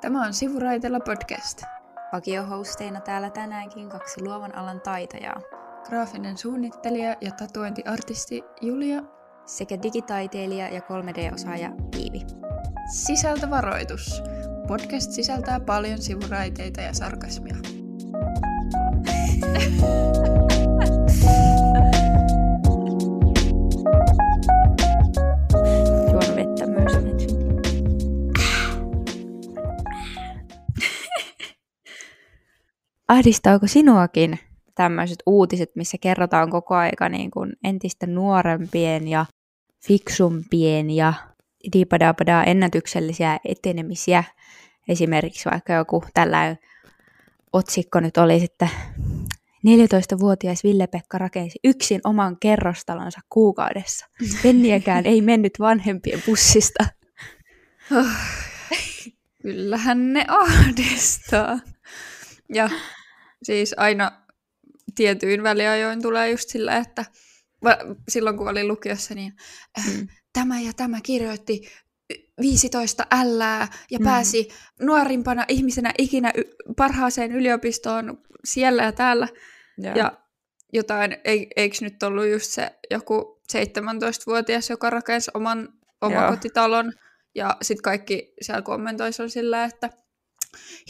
Tämä on Sivuraitella podcast. Vakiohosteina täällä tänäänkin kaksi luovan alan taitajaa. Graafinen suunnittelija ja tatuointiartisti Julia. Sekä digitaiteilija ja 3D-osaaja Iivi. Sisältövaroitus. Podcast sisältää paljon sivuraiteita ja sarkasmia. Ahdistaako sinuakin tämmöiset uutiset, missä kerrotaan koko aika niin kuin entistä nuorempien ja fiksumpien ja diipadapadaa ennätyksellisiä etenemisiä. Esimerkiksi vaikka joku tällainen otsikko nyt olisi, että 14-vuotias Ville-Pekka rakensi yksin oman kerrostalonsa kuukaudessa. Penniäkään ei mennyt vanhempien pussista. Oh, kyllähän ne ahdistaa. Ja siis aina tietyin väliajoin tulee just sillä, että silloin kun olin lukiossa, niin mm. tämä ja tämä kirjoitti 15 ällää ja mm. pääsi nuorimpana ihmisenä ikinä y- parhaaseen yliopistoon siellä ja täällä. Ja, ja jotain, eikö nyt ollut just se joku 17-vuotias, joka rakensi oman omakotitalon, ja sitten kaikki siellä kommentoisi on sillä, että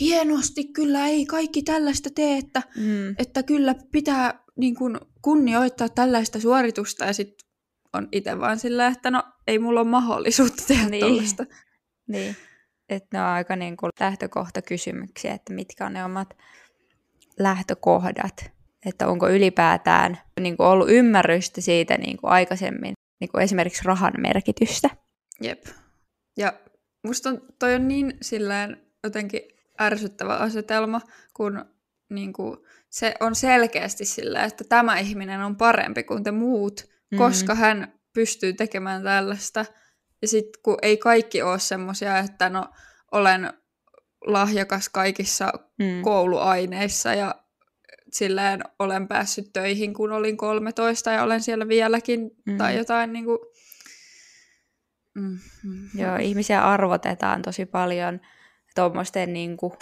hienosti, kyllä ei kaikki tällaista tee, että, mm. että kyllä pitää niin kun, kunnioittaa tällaista suoritusta, ja sitten on itse vaan sillä, että no ei mulla ole mahdollisuutta tehdä niin. tällaista. Niin, että ne on aika niin kuin lähtökohtakysymyksiä, että mitkä on ne omat lähtökohdat, että onko ylipäätään niin kuin ollut ymmärrystä siitä niin kuin aikaisemmin, niin kuin esimerkiksi rahan merkitystä. Jep. Ja musta on, toi on niin silleen jotenkin ärsyttävä asetelma, kun niin kuin, se on selkeästi sillä, että tämä ihminen on parempi kuin te muut, mm-hmm. koska hän pystyy tekemään tällaista. Ja sitten kun ei kaikki ole semmoisia, että no olen lahjakas kaikissa mm. kouluaineissa ja silleen olen päässyt töihin, kun olin 13 ja olen siellä vieläkin mm. tai jotain niin kuin... mm. Joo, ihmisiä arvotetaan tosi paljon tuommoisten niin kuin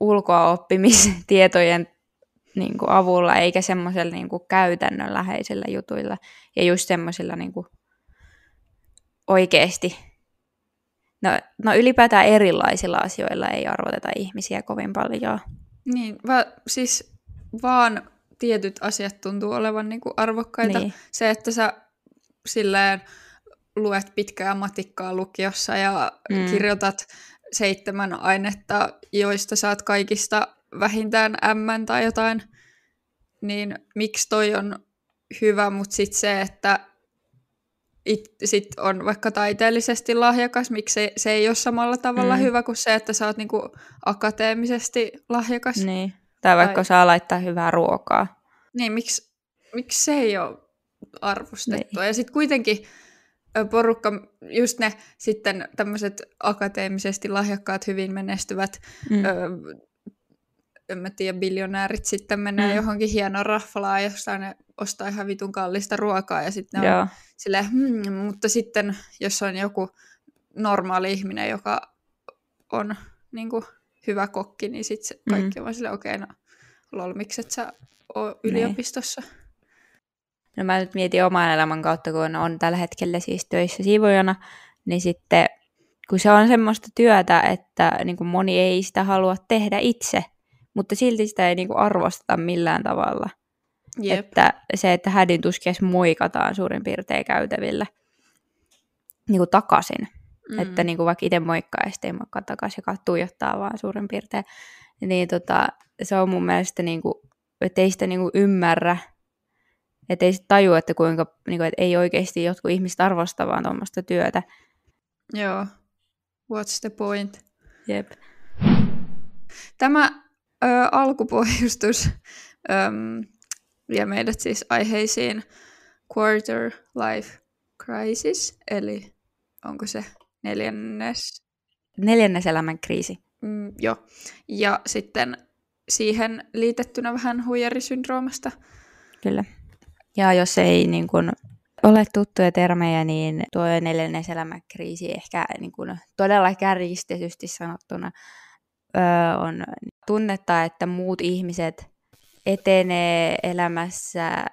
ulkoa oppimistietojen niin kuin avulla, eikä semmoisella niin kuin käytännönläheisillä jutuilla. Ja just semmoisilla niin kuin oikeasti, no, no ylipäätään erilaisilla asioilla ei arvoteta ihmisiä kovin paljon. Niin, va, siis vaan tietyt asiat tuntuu olevan niin kuin arvokkaita. Niin. Se, että sä silleen luet pitkää matikkaa lukiossa ja mm. kirjoitat seitsemän ainetta, joista saat kaikista vähintään M tai jotain, niin miksi toi on hyvä, mutta sitten se, että it, sit on vaikka taiteellisesti lahjakas, miksi se, se ei ole samalla tavalla mm. hyvä kuin se, että sä oot niinku akateemisesti lahjakas. Niin. Tai vaikka tai... saa laittaa hyvää ruokaa. Niin, miksi, miksi se ei ole arvostettua? Niin. Ja sitten kuitenkin porukka, just ne sitten tämmöiset akateemisesti lahjakkaat, hyvin menestyvät, mm. ö, en mä tiedä, biljonäärit sitten menee mm. johonkin hienoon raflaan, jossa ne ostaa ihan vitun kallista ruokaa ja sitten ne on silleen, hmm, mutta sitten jos on joku normaali ihminen, joka on niin kuin, hyvä kokki, niin sitten kaikki mm. on silleen, okei, okay, no lol, miksi et sä ole niin. yliopistossa? Ne. No mä nyt mietin oman elämän kautta, kun on tällä hetkellä siis töissä siivojana, niin sitten kun se on semmoista työtä, että niin kuin moni ei sitä halua tehdä itse, mutta silti sitä ei niin kuin arvosteta millään tavalla. Jep. Että se, että hädin tuskees muikataan suurin piirtein käytävillä niin kuin takaisin. Mm. Että niin kuin vaikka itse moikkaa ja sitten ei moikkaa takaisin, joka tuijottaa vaan suurin piirtein. Niin tota, se on mun mielestä, niin kuin, että ei sitä niin kuin ymmärrä, että ei sitten tajua, että kuinka, niin kuin, että ei oikeasti jotkut ihmiset arvosta vaan tuommoista työtä. Joo. What's the point? Jep. Tämä ö, alkupohjustus ö, vie meidät siis aiheisiin quarter life crisis, eli onko se neljännes? Neljännes elämän kriisi. Mm, joo. Ja sitten siihen liitettynä vähän huijarisyndroomasta. Kyllä. Ja jos ei niin kun, ole tuttuja termejä, niin tuo neljännes elämäkriisi ehkä niin kuin todella kärjistetysti sanottuna öö, on tunnetta, että muut ihmiset etenee elämässä,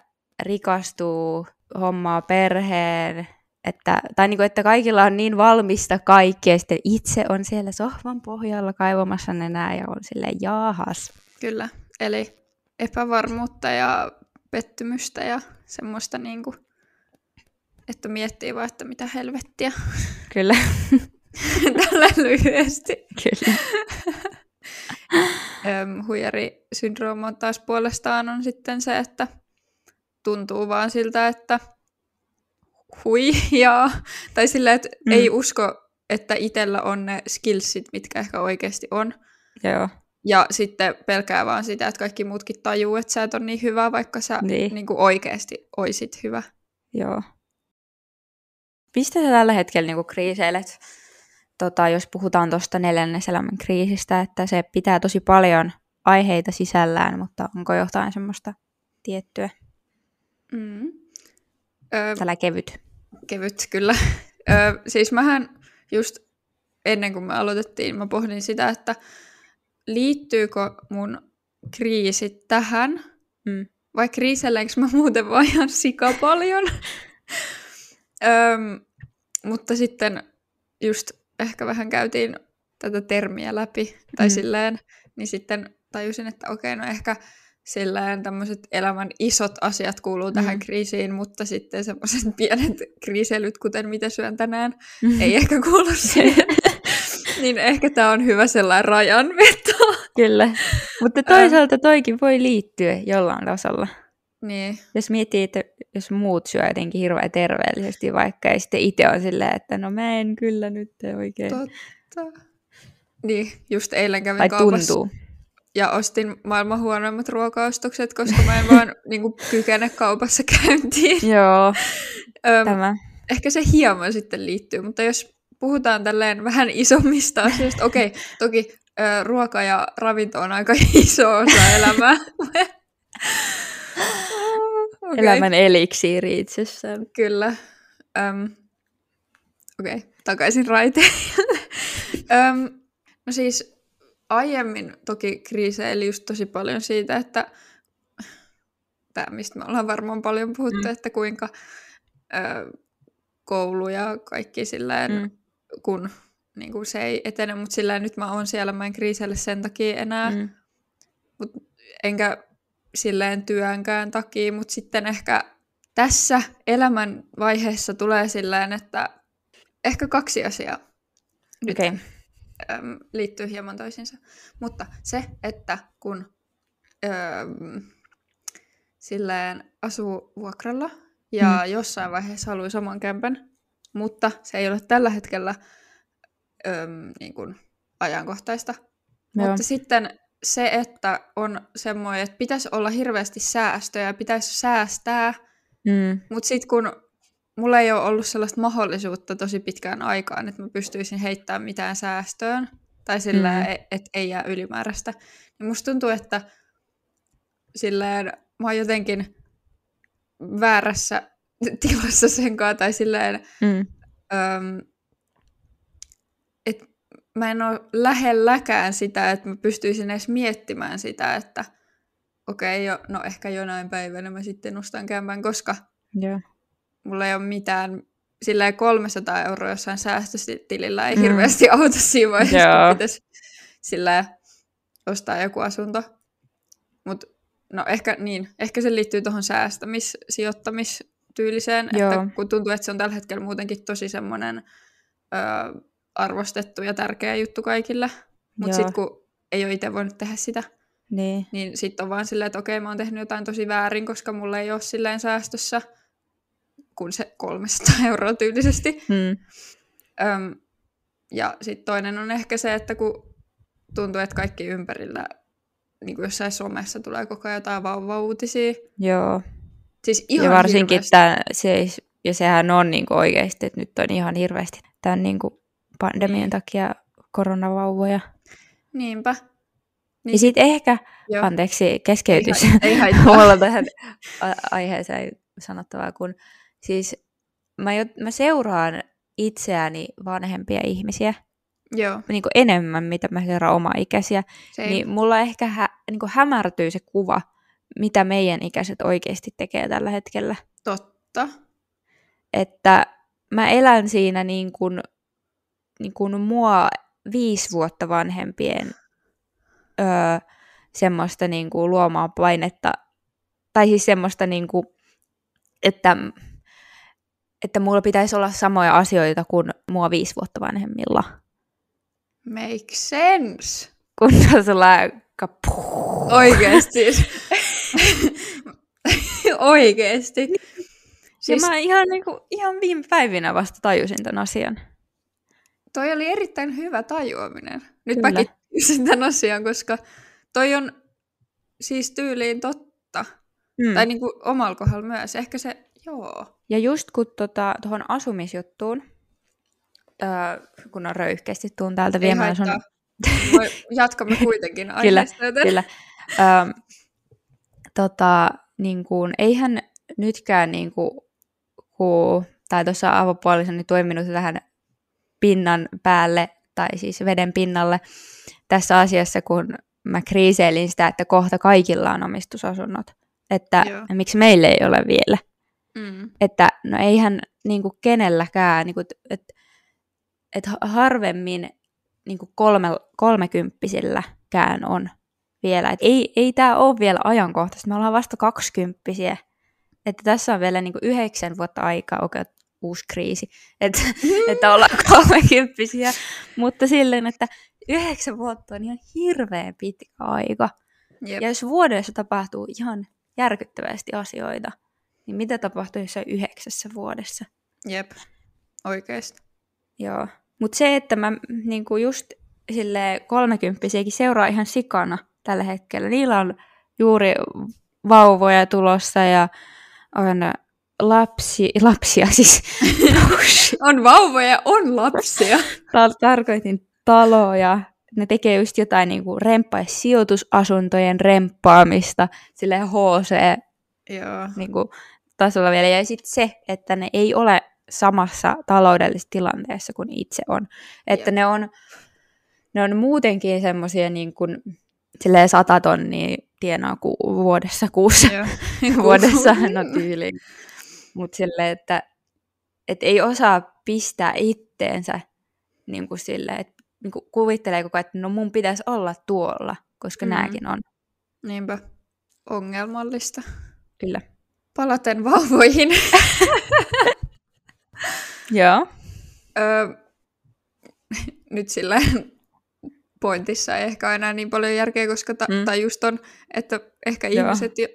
rikastuu, hommaa perheen, että, tai niin kuin, että kaikilla on niin valmista kaikki, ja sitten itse on siellä sohvan pohjalla kaivamassa nenää ja on silleen jaahas. Kyllä, eli epävarmuutta ja pettymystä ja semmoista niin kuin, että miettii vaan, että mitä helvettiä. Kyllä. Tällä lyhyesti. Kyllä. Huijarisyndrooma taas puolestaan on sitten se, että tuntuu vaan siltä, että huijaa. Tai sillä, että mm. ei usko, että itsellä on ne skillsit, mitkä ehkä oikeasti on. Joo. Ja sitten pelkää vaan sitä, että kaikki muutkin tajuu, että sä et ole niin hyvä, vaikka sä niin. Niin kuin oikeasti oisit hyvä. Joo. Mistä sä tällä hetkellä niin kuin kriiseilet? Tota, jos puhutaan tuosta neljänneselämän kriisistä, että se pitää tosi paljon aiheita sisällään, mutta onko jotain semmoista tiettyä? Mm. Tällä kevyt. Kevyt, kyllä. Ö, siis mähän just ennen kuin me aloitettiin, mä pohdin sitä, että liittyykö mun kriisit tähän, mm. vai kriiselläänkö mä muuten vaan ihan sika paljon. Öm, mutta sitten just ehkä vähän käytiin tätä termiä läpi, tai mm. silleen, niin sitten tajusin, että okei, no ehkä silleen tämmöiset elämän isot asiat kuuluu tähän mm. kriisiin, mutta sitten semmoiset pienet kriiselyt, kuten mitä syön tänään, mm. ei ehkä kuulu siihen. niin ehkä tämä on hyvä sellainen rajanveto. Kyllä, mutta toisaalta toikin voi liittyä jollain tasolla. Niin. Jos miettii, että jos muut syö jotenkin hirveän terveellisesti vaikka, ja sitten itse on silleen, että no mä en kyllä nyt oikein. Totta. Niin, just eilen kävin tai kaupassa. tuntuu ja ostin maailman huonoimmat ruokaostokset, koska mä en vaan niin kuin, kykene kaupassa käyntiin. Joo, Öm, tämä. Ehkä se hieman sitten liittyy, mutta jos puhutaan tälleen vähän isommista asioista, okei, okay, toki ö, ruoka ja ravinto on aika iso osa elämää. okay. Elämän eliksiiri itsessään. Kyllä. Öm, okei, okay, takaisin raiteille. Öm, no siis aiemmin toki kriiseili just tosi paljon siitä, että tämä, mistä me ollaan varmaan paljon puhuttu, mm. että kuinka ö, koulu ja kaikki silleen, mm. kun niin kuin se ei etene, mutta sillä nyt mä oon siellä, mä en kriiselle sen takia enää, mm. Mut, enkä silleen työnkään takia, mutta sitten ehkä tässä elämän vaiheessa tulee silleen, että ehkä kaksi asiaa. Okei. Okay äm, liittyy hieman toisiinsa. Mutta se, että kun äm, silleen asuu vuokralla ja mm. jossain vaiheessa haluaa saman kämpän, mutta se ei ole tällä hetkellä äm, niin kuin ajankohtaista. Joo. Mutta sitten se, että on semmoinen, että pitäisi olla hirveästi säästöjä, pitäisi säästää, mm. mutta sitten kun mulla ei ole ollut sellaista mahdollisuutta tosi pitkään aikaan, että mä pystyisin heittämään mitään säästöön, tai sillä mm. E-, että ei jää ylimääräistä. Niin musta tuntuu, että silleen mä oon jotenkin väärässä tilassa sen kanssa, tai silleen, mm. öm, mä en ole lähelläkään sitä, että mä pystyisin edes miettimään sitä, että okei, okay, jo, no ehkä jonain päivänä mä sitten nostan kämpän, koska yeah mulla ei ole mitään, sillä 300 euroa jossain säästötilillä ei mm. hirveästi auta siinä vaiheessa, kun pitäisi sillä ostaa joku asunto. Mutta no ehkä niin, ehkä se liittyy tuohon säästämis, sijoittamistyyliseen, Joo. että kun tuntuu, että se on tällä hetkellä muutenkin tosi semmoinen ö, arvostettu ja tärkeä juttu kaikille, mutta sitten kun ei ole itse voinut tehdä sitä, niin, niin sitten on vaan silleen, että okei, mä oon tehnyt jotain tosi väärin, koska mulla ei ole silleen säästössä kuin se 300 euroa tyylisesti. Hmm. Öm, ja sitten toinen on ehkä se, että kun tuntuu, että kaikki ympärillä, niin kuin jossain somessa tulee koko ajan jotain vauva-uutisia. Joo. Siis ihan ja varsinkin tämä, se, ja sehän on niin kuin oikeasti, että nyt on ihan hirveästi tämän niin kuin pandemian niin. takia koronavauvoja. Niinpä. Niin. Ja sitten ehkä, Joo. anteeksi, keskeytys. Ei, ei Mulla tähän aiheeseen sanottavaa, kun siis mä, jo, mä seuraan itseäni vanhempia ihmisiä Joo. niin kuin enemmän, mitä mä seuraan oma ikäisiä, Same. niin mulla ehkä hä, niin kuin hämärtyy se kuva, mitä meidän ikäiset oikeasti tekee tällä hetkellä. Totta. Että mä elän siinä niin kuin, niin kuin mua viisi vuotta vanhempien öö, semmoista niin kuin luomaa painetta, tai siis semmoista, niin kuin, että, että mulla pitäisi olla samoja asioita kuin mua viisi vuotta vanhemmilla. Make sense. Kun se on sellainen Oikeesti. Oikeesti. Siis... Ja mä ihan, niin kuin, ihan viime päivinä vasta tajusin tämän asian. Toi oli erittäin hyvä tajuaminen. Nyt Kyllä. mäkin tämän asian, koska toi on siis tyyliin totta. Mm. Tai niinku omalla kohdalla myös. Ehkä se, joo. Ja just kun tota, tuohon asumisjuttuun, öö, kun on röyhkeästi tuun täältä Ei viemään sun... Voi, jatkamme kuitenkin Kyllä, joten- Kyllä. Öö, tota, niin kuin, eihän nytkään, niin kuin, kun, tai tuossa avopuolisoni toiminut tähän pinnan päälle, tai siis veden pinnalle tässä asiassa, kun mä kriiseilin sitä, että kohta kaikilla on omistusasunnot. Että Joo. miksi meille ei ole vielä. Mm. Että no eihän niin kuin kenelläkään, niin kuin, että et harvemmin niin kuin kolme, kolmekymppisilläkään on vielä. Et ei, ei tämä ole vielä ajankohtaista. Me ollaan vasta kaksikymppisiä. Että tässä on vielä niin kuin yhdeksän vuotta aikaa, uusi kriisi, että, että ollaan kolmekymppisiä. Mutta silleen, että yhdeksän vuotta on ihan hirveän pitkä aika. Jep. Ja jos vuodessa tapahtuu ihan järkyttävästi asioita, niin mitä tapahtuu jossain yhdeksässä vuodessa? Jep. Oikeesti. Joo. Mutta se, että mä niinku just sille kolmekymppisiäkin seuraa ihan sikana tällä hetkellä. Niillä on juuri vauvoja tulossa ja on lapsi, lapsia siis. On vauvoja, on lapsia. Tar- tarkoitin taloja. Ne tekee just jotain niinku remppaa sijoitusasuntojen remppaamista sille HC Joo. niinku, tasolla vielä. Ja sitten se, että ne ei ole samassa taloudellisessa tilanteessa kuin itse on. Että Jep. ne on, ne on muutenkin semmoisia niin kuin, silleen sata tonnia tienaa ku, vuodessa kuussa. Joo. vuodessa, no tyyliin. Mutta silleen, että et ei osaa pistää itteensä niin kuin silleen, että niin kuin kuvittelee koko ajan, että no mun pitäisi olla tuolla, koska Mm. mm. nääkin on. Niinpä. Ongelmallista. Kyllä. Palaten vauvoihin. Joo. Öö, nyt sillä pointissa ei ehkä enää niin paljon järkeä, koska ta- Mm. tai just on, että ehkä Joo. ihmiset, jo-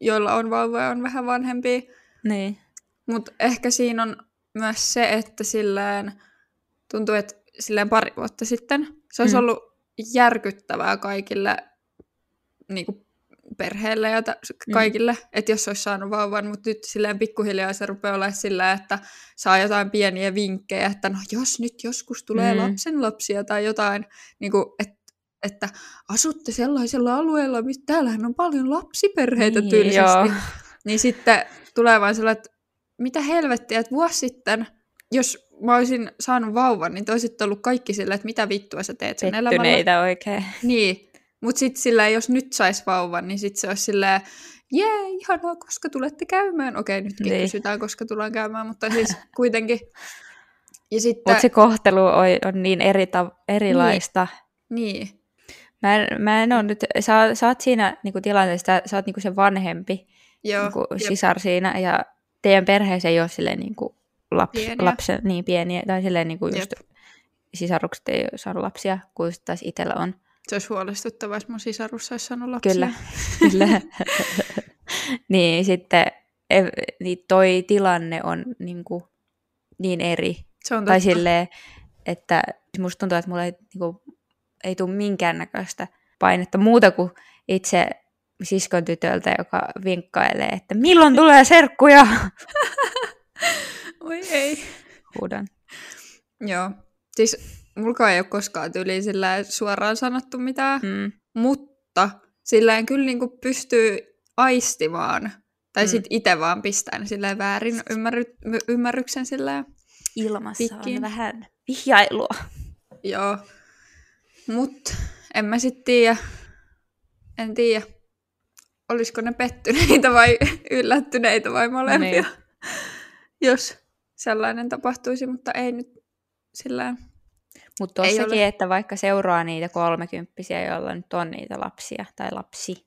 joilla on vauvoja, on vähän vanhempia. Niin. Mutta ehkä siinä on myös se, että silleen tuntuu, että silleen pari vuotta sitten se olisi Mm. ollut järkyttävää kaikille niin kuin perheelle ja tä- kaikille, mm. että jos olisi saanut vauvan, mutta nyt silleen pikkuhiljaa se rupeaa olemaan silleen, että saa jotain pieniä vinkkejä, että no jos nyt joskus tulee Mm. mm. lapsen lapsia tai jotain, niin kuin, että että asutte sellaisella alueella, missä täällähän on paljon lapsiperheitä Niin, tyylisesti. joo. Niin sitten tulee vaan sellainen, että mitä helvettiä, että vuosi sitten, jos mä olisin saanut vauvan, niin te ollut kaikki silleen, että mitä vittua sä teet sen elämällä. Pettyneitä oikein. Niin, mutta sitten silleen, jos nyt sais vauvan, niin sitten se olisi silleen, jee, ihanaa, koska tulette käymään. Okei, nytkin Niin. niin. kysytään, koska tullaan käymään, mutta siis kuitenkin. Ja sitten, Mutta se kohtelu on, on niin eri tav- erilaista. niin, Mä en, mä en ole nyt, sä, sä oot siinä niinku, tilanteessa, sä oot niinku, se vanhempi joo, niinku, jep, sisar siinä, ja teidän perheessä ei ole silleen, niinku, laps, Pieniä. lapsen, niin pieniä, tai silleen niinku, just Jep. sisarukset ei ole saanut lapsia, kun sit taas itsellä on. se olisi huolestuttavaa, jos mun sisarus olisi saanut lapsia. Kyllä, kyllä. niin sitten niin toi tilanne on niinku, niin eri. Se on Tai silleen, että musta tuntuu, että mulla ei, niinku, ei tule minkäännäköistä painetta muuta kuin itse siskon tytöltä, joka vinkkailee, että milloin tulee serkkuja? Oi ei. Huudan. Joo. Siis mulkaan ei ole koskaan tyyliin sillä suoraan sanottu mitään, Mm. mutta silleen kyllä niinku pystyy aistimaan Tai mm. sitten itse vaan pistää ne silleen väärin ymmärry, ymmärryksen silleen. Ilmassa pikkiin. on vähän vihjailua. Joo. Mut en mä sit tiedä. En tiedä. Olisiko ne pettyneitä vai yllättyneitä vai molempia. Niin. Jos sellainen tapahtuisi, mutta ei nyt sillä Mutta tossakin, että vaikka seuraa niitä kolmekymppisiä, joilla nyt on niitä lapsia tai lapsi,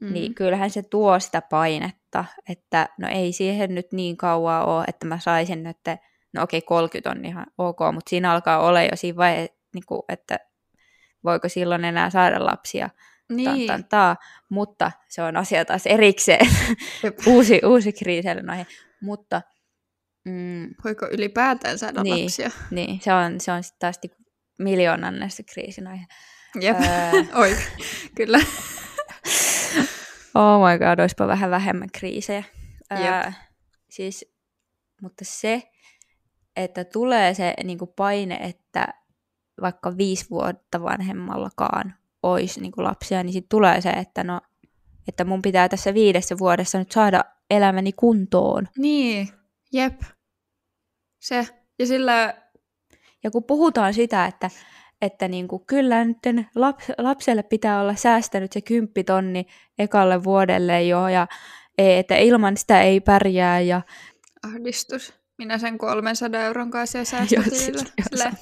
mm. niin kyllähän se tuo sitä painetta, että no ei siihen nyt niin kauan ole, että mä saisin nyt, no okei 30 on ihan ok, mutta siinä alkaa olla jo siinä vaihe, niin kuin, että voiko silloin enää saada lapsia. Niin. Tan, tan, ta. Mutta se on asia taas erikseen. uusi, uusi kriisellinen aihe. Mutta Mm. Voiko ylipäätään saada niin, lapsia? Niin, se on, se on sitten taas niinku miljoonannesta kriisin aihe. Jep, öö... oi, kyllä. oh my god, olisipa vähän vähemmän kriisejä. Öö, siis, mutta se, että tulee se niin paine, että vaikka viisi vuotta vanhemmallakaan olisi niin kuin lapsia, niin sitten tulee se, että no, että mun pitää tässä viidessä vuodessa nyt saada elämäni kuntoon. Niin, jep. Se. Ja sillä... Ja kun puhutaan sitä, että, että niin kuin, kyllä nyt laps, lapselle pitää olla säästänyt se kymppitonni ekalle vuodelle jo, ja e, että ilman sitä ei pärjää. Ja... Ahdistus. Minä sen 300 euron kanssa säästötilillä.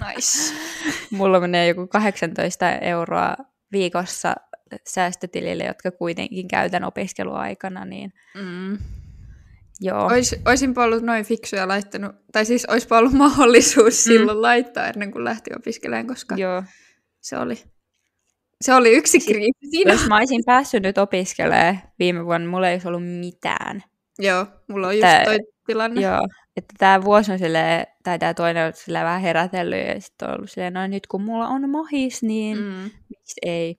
Nice. Mulla menee joku 18 euroa viikossa säästötilille, jotka kuitenkin käytän opiskeluaikana, niin mm. Joo. Ois, oisinpa ollut noin fiksuja laittanut, tai siis olisipa ollut mahdollisuus mm. silloin laittaa ennen kuin lähti opiskelemaan, koska Joo. se oli, se oli yksi kriisi siinä. Jos mä olisin päässyt nyt opiskelemaan viime vuonna, mulla ei olisi ollut mitään. Joo, mulla on just Tää, toi tilanne. Joo, että tämä vuosi on silleen, tai tämä toinen on silleen vähän herätellyt, ja sitten on ollut silleen, no nyt kun mulla on mahis, niin mm. miksi ei?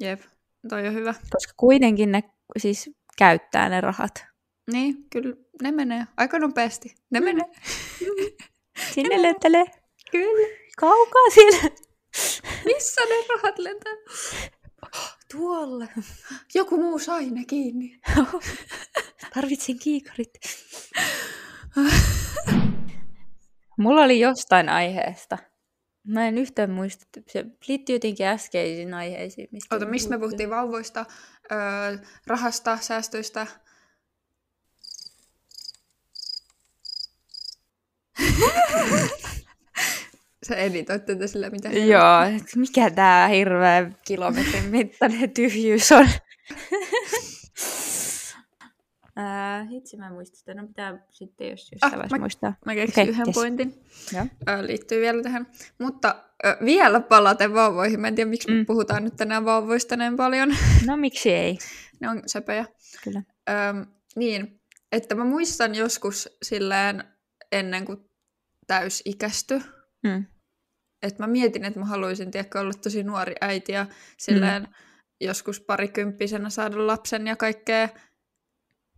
Jep, toi on hyvä. Koska kuitenkin ne siis käyttää ne rahat. Niin, kyllä ne menee aika nopeasti. Ne mm. menee. Sinne lentelee. Kyllä. Kaukaa siellä. Missä ne rahat lentää? Tuolla. Joku muu sai ne kiinni. Tarvitsin kiikarit. Mulla oli jostain aiheesta. Mä en yhtään muista. Se liittyy jotenkin äskeisiin aiheisiin. Mistä Ota, mistä me puhuttiin vauvoista, öö, rahasta, säästöistä, Sä editoit tätä sillä, mitä Joo, mikä tää hirveä kilometrin mittainen tyhjyys on. Ää, itse mä en muista sitä, no pitää sitten jos jossain ah, mä, muistaa. Mä keksin okay, yhden yes. pointin, ja. liittyy vielä tähän. Mutta ö, vielä palaten vauvoihin, mä en tiedä miksi mm. me puhutaan nyt tänään vauvoista näin paljon. No miksi ei? ne on söpöjä. Kyllä. Ö, niin, että mä muistan joskus silleen ennen kuin täysikästy. Mm. Että mä mietin, että mä haluaisin tiedä, olla tosi nuori äiti ja silleen mm. joskus parikymppisenä saada lapsen ja kaikkea.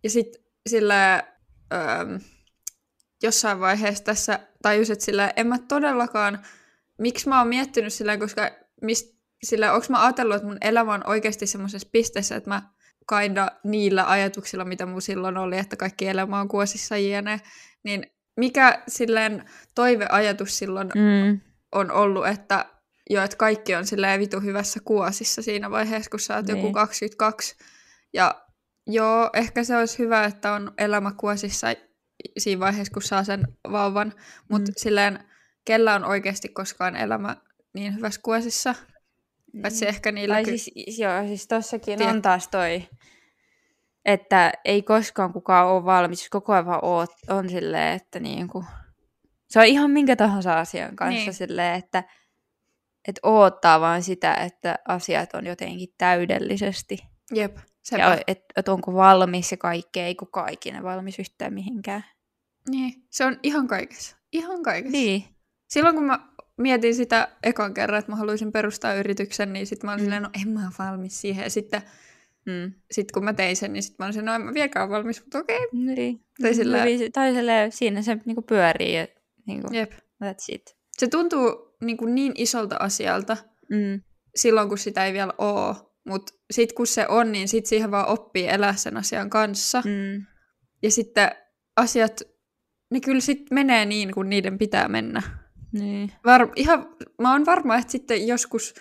Ja sitten sillä öö, jossain vaiheessa tässä tajusin, että sillä en mä todellakaan, miksi mä oon miettinyt sillä, koska mist, sillä onko mä ajatellut, että mun elämä on oikeasti semmoisessa pisteessä, että mä kinda niillä ajatuksilla, mitä mun silloin oli, että kaikki elämä on kuosissa jne, niin mikä silleen toiveajatus silloin mm. on ollut, että jo, että kaikki on silleen vitu hyvässä kuosissa siinä vaiheessa, kun sä oot niin. joku 22. Ja joo, ehkä se olisi hyvä, että on elämä kuosissa siinä vaiheessa, kun saa sen vauvan, mutta mm. silleen, kellä on oikeasti koskaan elämä niin hyvässä kuosissa, paitsi mm. ehkä niillä... Tai siis, joo, siis tossakin Tiet... on taas toi että ei koskaan kukaan ole valmis, koko ajan vaan oot, on silleen, että niinku, se on ihan minkä tahansa asian kanssa niin. silleen, että että oottaa vaan sitä, että asiat on jotenkin täydellisesti. Jep, sepä. Ja että et onko valmis ja kaikkea, ei kukaan ikinä valmis yhtään mihinkään. Niin, se on ihan kaikessa. Ihan kaikessa. Niin. Silloin kun mä mietin sitä ekan kerran, että mä haluaisin perustaa yrityksen, niin sitten mä olin mm. silleen, no en mä ole valmis siihen. Ja sitten Mm. Sitten kun mä tein sen, niin sitten mä olin no en mä vieläkään valmis, mutta okei. Okay. Niin. Tai, sillä... tai sillä, siinä se niinku pyörii. Ja, niinku, Jep. That's it. Se tuntuu niinku niin isolta asialta mm. silloin, kun sitä ei vielä ole. Mutta sitten kun se on, niin sitten siihen vaan oppii elää sen asian kanssa. Mm. Ja sitten asiat, ne kyllä sitten menee niin, kuin niiden pitää mennä. Niin. Var, ihan, mä oon varma, että sitten joskus,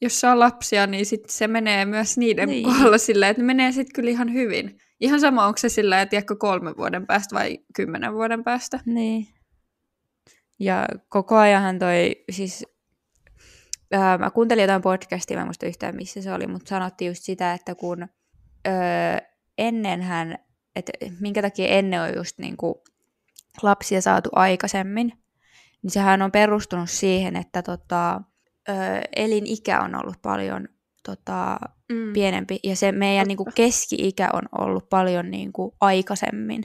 jos saa lapsia, niin sit se menee myös niiden Niin. kohdalla silleen, että ne menee sitten kyllä ihan hyvin. Ihan sama, onko se sillä, että tiedätkö, kolmen vuoden päästä vai kymmenen vuoden päästä. Niin. Ja koko ajanhan toi, siis ää, mä kuuntelin jotain podcastia, mä en muista yhtään missä se oli, mutta sanottiin just sitä, että kun öö, ennenhän, että minkä takia ennen on just niinku lapsia saatu aikaisemmin, niin sehän on perustunut siihen, että tota, öö, elinikä on ollut paljon tota, Mm. pienempi, ja se meidän niinku keski-ikä on ollut paljon niinku aikaisemmin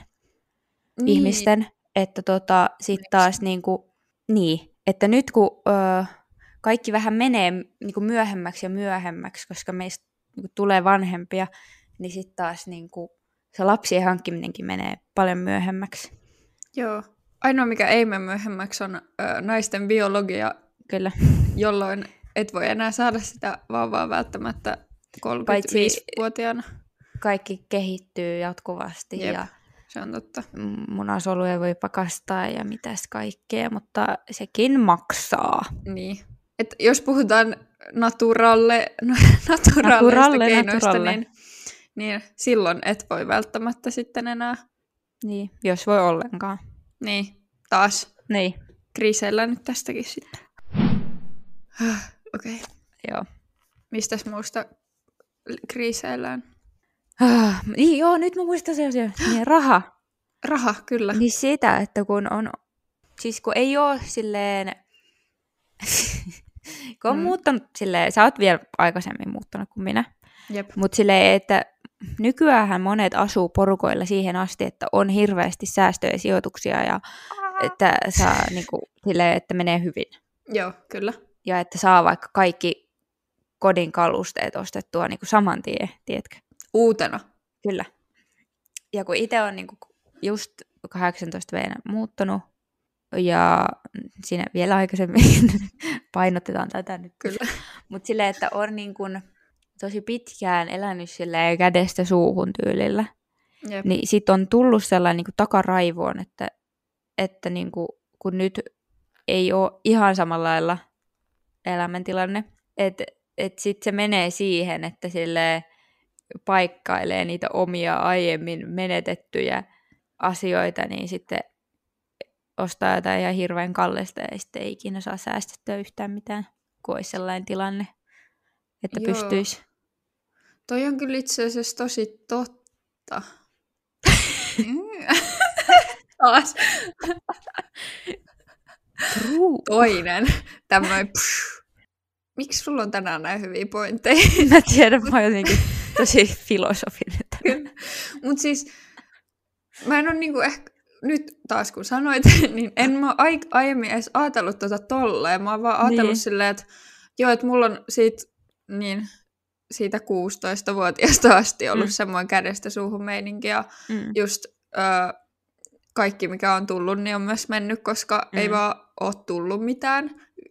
Niin. ihmisten, että tota, sitten taas niinku, niin, että nyt kun ö, kaikki vähän menee niinku myöhemmäksi ja myöhemmäksi, koska meistä niinku tulee vanhempia, niin sitten taas niinku, se lapsien hankkiminenkin menee paljon myöhemmäksi. Joo. Ainoa, mikä ei mene myöhemmäksi, on ö, naisten biologia, Kyllä. jolloin et voi enää saada sitä vauvaa välttämättä 35-vuotiaana. Kaikki kehittyy jatkuvasti Jep. ja Se on totta. munasoluja voi pakastaa ja mitäs kaikkea, mutta sekin maksaa. Niin. Et jos puhutaan naturalle, no, naturaaleista Naturalle, keinoista, naturalle. Niin, niin silloin et voi välttämättä sitten enää. Niin, jos voi ollenkaan. Niin, taas Niin, kriiseillä nyt tästäkin sitten. Okei. Okay. joo. Mistäs muusta kriiseillään? Ah, niin, joo, nyt mä muistan se asia. Niin, raha. Raha, kyllä. Niin sitä, että kun on, siis kun ei ole silleen, kun on Mm. muuttanut silleen, sä oot vielä aikaisemmin muuttanut kuin minä, mutta silleen, että nykyään monet asuu porukoilla siihen asti, että on hirveästi säästöjä ja sijoituksia ja että saa niinku, silleen, että menee hyvin. Joo, kyllä. Ja että saa vaikka kaikki kodin kalusteet ostettua niinku saman tien, tiedätkö? Uutena. Kyllä. Ja kun itse on niinku just 18 vuonna muuttanut, ja siinä vielä aikaisemmin painotetaan tätä nyt. Kyllä. Mutta silleen, että on niin kun tosi pitkään elänyt silleen kädestä suuhun tyylillä, Jep. niin sit on tullut sellainen niin takaraivoon, että, että niin kuin, kun nyt ei ole ihan samalla lailla elämäntilanne, että et sitten se menee siihen, että sille paikkailee niitä omia aiemmin menetettyjä asioita, niin sitten ostaa jotain ihan hirveän kallista ja sitten ei ikinä saa säästettyä yhtään mitään, kun olisi sellainen tilanne, että Joo. pystyisi. Toi on kyllä itse asiassa tosi totta. Taas True. toinen tämmöinen Miksi sulla on tänään näin hyviä pointteja? Mä tiedän, mä oon jotenkin tosi filosofinen. Mutta siis mä en ole niinku ehkä, nyt taas kun sanoit, niin en mä ai- aiemmin edes ajatellut tota tolleen. Mä oon vaan ajatellut Niin. silleen, että joo, että mulla on siitä, niin, siitä 16-vuotiaasta asti ollut Mm. mm. semmoinen kädestä suuhun meininki ja Mm. just ö, kaikki, mikä on tullut, niin on myös mennyt, koska mm. ei vaan ole tullut mitään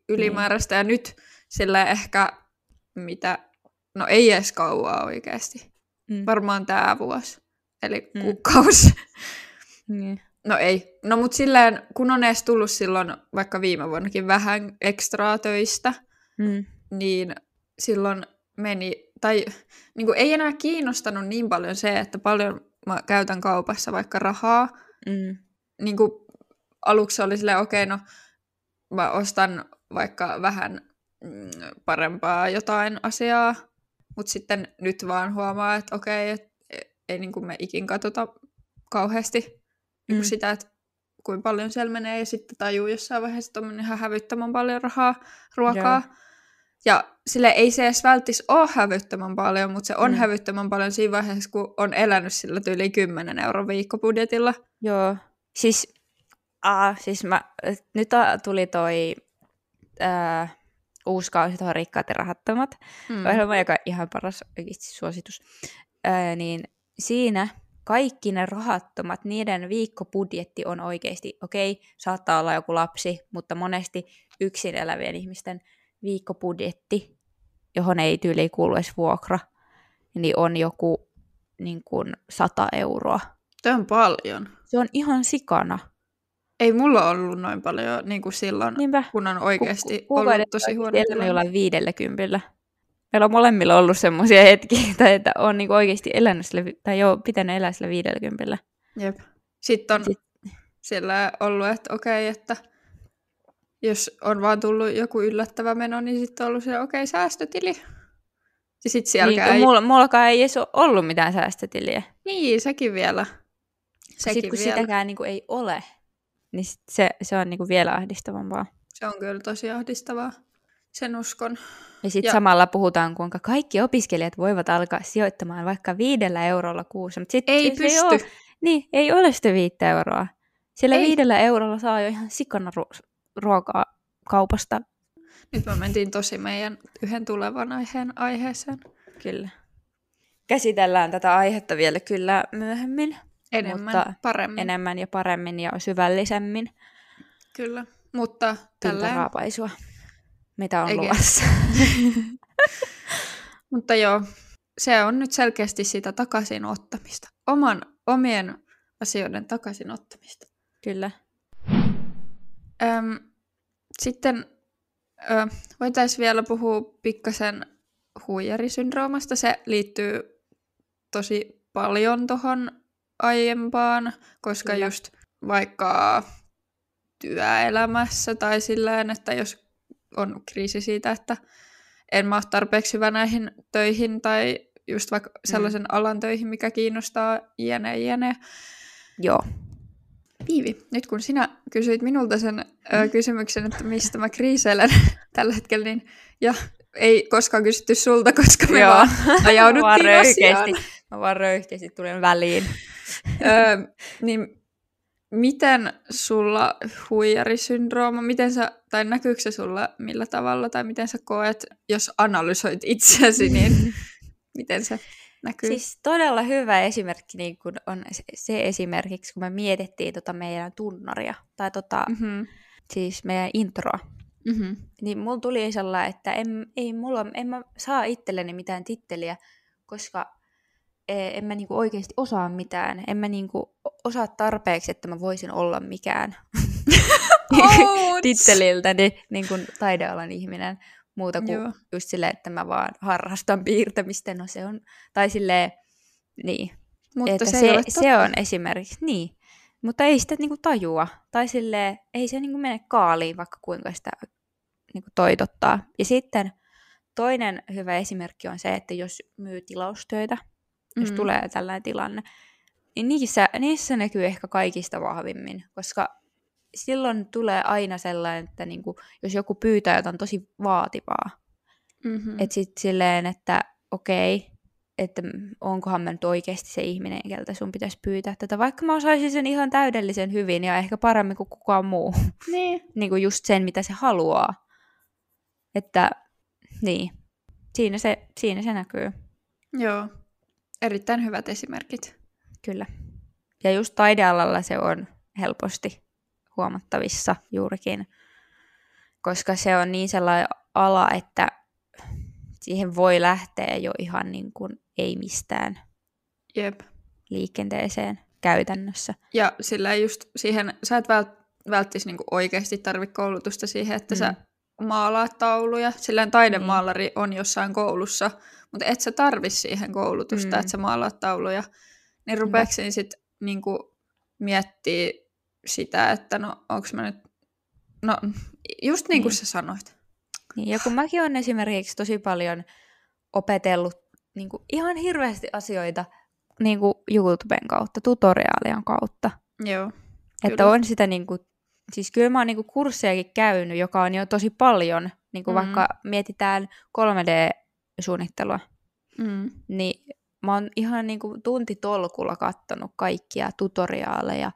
ylimääräistä. Ja nyt sillä ehkä, mitä, no ei edes kauaa oikeasti. Mm. Varmaan tämä vuosi, eli Mm. kuukausi. Niin. No ei. No mut silleen, kun on edes tullut silloin vaikka viime vuonnakin vähän ekstraa töistä, Mm. niin silloin meni, tai niin kuin ei enää kiinnostanut niin paljon se, että paljon mä käytän kaupassa vaikka rahaa. Mm. Niin kuin aluksi oli silleen, okei, okay, no mä ostan vaikka vähän mm, parempaa jotain asiaa, mutta sitten nyt vaan huomaa, että okei, okay, et, ei niin kuin me ikin katsota kauheasti Mm. kuin sitä, että kuinka paljon siellä menee, ja sitten tajuu jossain vaiheessa, että on ihan hävyttömän paljon rahaa, ruokaa. Joo. Ja sille ei se edes välttis ole hävyttömän paljon, mutta se on Mm. mm. hävyttömän paljon siinä vaiheessa, kun on elänyt sillä yli 10 euron viikkobudjetilla. Joo. Siis, aa, siis mä, nyt tuli toi ää, uusi kausi tuohon Rikkaat ja rahattomat. Mm. ohjelma, joka on ihan paras suositus, öö, niin siinä kaikki ne rahattomat, niiden viikkobudjetti on oikeasti, okei, okay, saattaa olla joku lapsi, mutta monesti yksin elävien ihmisten viikkobudjetti johon ei tyyli kuulu edes vuokra, niin on joku niin kuin 100 euroa. Tämä on paljon. Se on ihan sikana. Ei mulla ollut noin paljon niin kuin silloin, Niinpä. kun on oikeasti Ku- ku- ollut tosi huono tilanne. jollain viidellä kympillä. Meillä on molemmilla ollut semmoisia hetkiä, tai että on niinku oikeasti elänyt sillä, tai joo, pitänyt elää sillä viidellä kympillä. Jep. Sitten on Sit- siellä ollut, että okei, että jos on vaan tullut joku yllättävä meno, niin sitten on ollut se, okei, säästötili. Ja sitten sielläkään niin, ei... mulla, mullakaan ei edes ole ollut mitään säästötiliä. Niin, sekin vielä. Sekin Sitten kun vielä. sitäkään niinku ei ole, niin sit se, se on niinku vielä ahdistavampaa. Se on kyllä tosi ahdistavaa. Sen uskon. Ja sitten Ja- samalla puhutaan, kuinka kaikki opiskelijat voivat alkaa sijoittamaan vaikka viidellä eurolla kuussa. Mutta sit Ei pysty. ole, niin, ei ole sitä viittä euroa. Sillä Ei. viidellä eurolla saa jo ihan sikana ru- ruokaa kaupasta. Nyt me mentiin tosi meidän yhden tulevan aiheen aiheeseen. Kyllä. Käsitellään tätä aihetta vielä kyllä myöhemmin. Enemmän, Mutta paremmin. Enemmän ja paremmin ja syvällisemmin. Kyllä. Mutta Pintaraapaisua. Mitä on Eikä- luvassa. mutta joo, se on nyt selkeästi sitä takaisinottamista. Oman, omien asioiden takaisinottamista. Kyllä. Öm, sitten ö, voitaisiin vielä puhua pikkasen huijarisyndroomasta. Se liittyy tosi paljon tuohon aiempaan, koska Kyllä. just vaikka työelämässä tai silleen, että jos on kriisi siitä, että en mä ole tarpeeksi hyvä näihin töihin tai just vaikka sellaisen alan töihin, mikä kiinnostaa, jne, jne. Joo. Piivi, nyt kun sinä kysyit minulta sen ö, kysymyksen, että mistä mä kriiseilen tällä hetkellä, niin ja ei koskaan kysytty sulta, koska me Joo. vaan Mä vaan ajauduttiin asiaan. röyhkeästi, mä vaan röyhkeästi tulen väliin. Ö, niin miten sulla huijarisyndrooma, miten sä, tai näkyykö se sulla millä tavalla, tai miten sä koet, jos analysoit itseäsi, niin miten se näkyy? Siis todella hyvä esimerkki niin kun on se, esimerkiksi, kun me mietittiin tota meidän tunnaria, tai tota, mm-hmm. siis meidän introa, Mm-hmm. niin mulla tuli sellainen, että en, ei mulla, en mä saa itselleni mitään titteliä, koska en mä niinku oikeasti osaa mitään. En mä niinku osaa tarpeeksi, että mä voisin olla mikään titteliltäni niin kuin taidealan ihminen. Muuta kuin Joo. just silleen, että mä vaan harrastan piirtämistä. No se on, tai silleen, niin. Mutta että se, se, se on esimerkiksi, niin. Mutta ei sitä niinku tajua. Tai silleen, ei se niinku mene kaaliin, vaikka kuinka sitä niinku toitottaa. Ja sitten toinen hyvä esimerkki on se, että jos myy tilaustöitä, jos Mhm. tulee tällainen tilanne, niin niissä, niissä näkyy ehkä kaikista vahvimmin, koska silloin tulee aina sellainen, että niinku, jos joku pyytää jotain tosi vaativaa, Mm-hmm. että sitten silleen, että okei, että onkohan mä nyt oikeasti se ihminen, keltä sun pitäisi pyytää tätä, vaikka mä osaisin sen ihan täydellisen hyvin ja ehkä paremmin kuin kukaan muu. Niin. niin kuin just sen, mitä se haluaa. Että, niin, siinä se, siinä se näkyy, Joo. Erittäin hyvät esimerkit. kyllä. Ja just taidealalla se on helposti huomattavissa juurikin, koska se on niin sellainen ala, että siihen voi lähteä jo ihan niin kuin ei mistään Jep. liikenteeseen käytännössä. Ja sillä just siihen, sä et vält, välttis niinku oikeasti tarvi koulutusta siihen, että mm. sä maalaat tauluja. Silleen taidemaalari on jossain koulussa, mutta et sä tarvi siihen koulutusta, Mm. että sä maalaat tauluja. Niin rupeeko siinä sit niinku miettiä sitä, että no onks mä nyt... No just niin kuin Niin. sä sanoit. Niin, ja kun mäkin olen esimerkiksi tosi paljon opetellut niin kuin ihan hirveästi asioita niin kuin YouTuben kautta, tutoriaalien kautta. Joo. Että Kyllä. on sitä, niin kuin, siis kyllä mä oon niin kuin kurssejakin käynyt, joka on jo tosi paljon, niin kuin Mm. vaikka mietitään 3D-suunnittelua, Mm. niin mä oon ihan niin kuin tuntitolkulla kattonut kaikkia tutoriaaleja,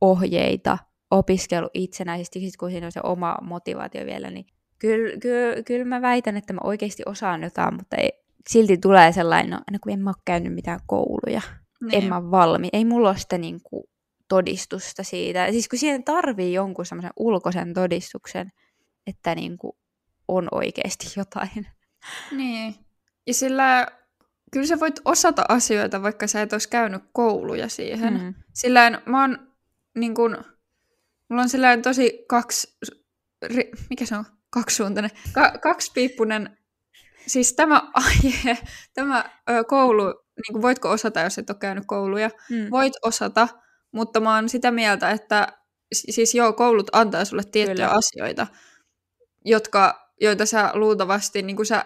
ohjeita, opiskellut itsenäisesti, sit kun siinä on se oma motivaatio vielä, niin kyllä, kyllä, kyllä mä väitän, että mä oikeasti osaan jotain, mutta ei, silti tulee sellainen, no, no kun en mä ole käynyt mitään kouluja, Niin. en mä ole valmi, ei mulla ole sitä niin kuin, todistusta siitä. Siis kun siihen tarvii jonkun semmoisen ulkoisen todistuksen, että niin kuin, on oikeasti jotain. Niin. Ja sillä kyllä sä voit osata asioita, vaikka sä et olisi käynyt kouluja siihen. Mm. Sillä mä oon niin kun, mulla on sillä tosi kaksi, ri, mikä se on, kaksisuuntainen, ka, kaksipiippunen, siis tämä aihe, tämä ö, koulu, niin kuin voitko osata, jos et ole käynyt kouluja, mm. voit osata, mutta mä oon sitä mieltä, että siis joo, koulut antaa sulle tiettyjä Kyllä. asioita, jotka, joita sä luultavasti, niin kuin sä...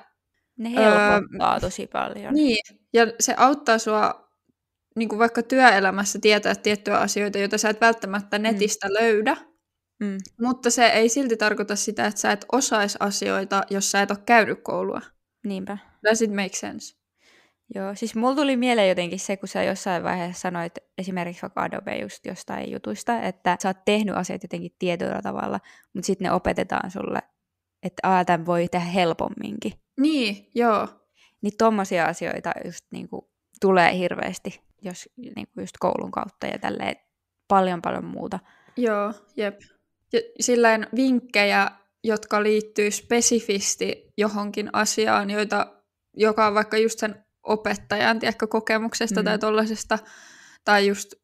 Ne helpottaa öö, tosi paljon. Niin, ja se auttaa sua niin kuin vaikka työelämässä tietää tiettyjä asioita, joita sä et välttämättä mm. netistä mm. löydä, mm. mutta se ei silti tarkoita sitä, että sä et osaisi asioita, jos sä et ole käynyt koulua. Niinpä. Does it make sense? Joo, siis mulla tuli mieleen jotenkin se, kun sä jossain vaiheessa sanoit esimerkiksi vaikka Adobe just jostain jutuista, että sä oot tehnyt asiat jotenkin tietyllä tavalla, mutta sitten ne opetetaan sulle, että aa, tämän voi tehdä helpomminkin. Niin, joo. Niin tommosia asioita just niinku tulee hirveästi, jos niinku just koulun kautta ja tälleen paljon paljon muuta. Joo, jep. Ja silleen vinkkejä, jotka liittyy spesifisti johonkin asiaan, joita, joka on vaikka just sen opettajan tiedätkö, kokemuksesta mm. tai tollasesta, tai just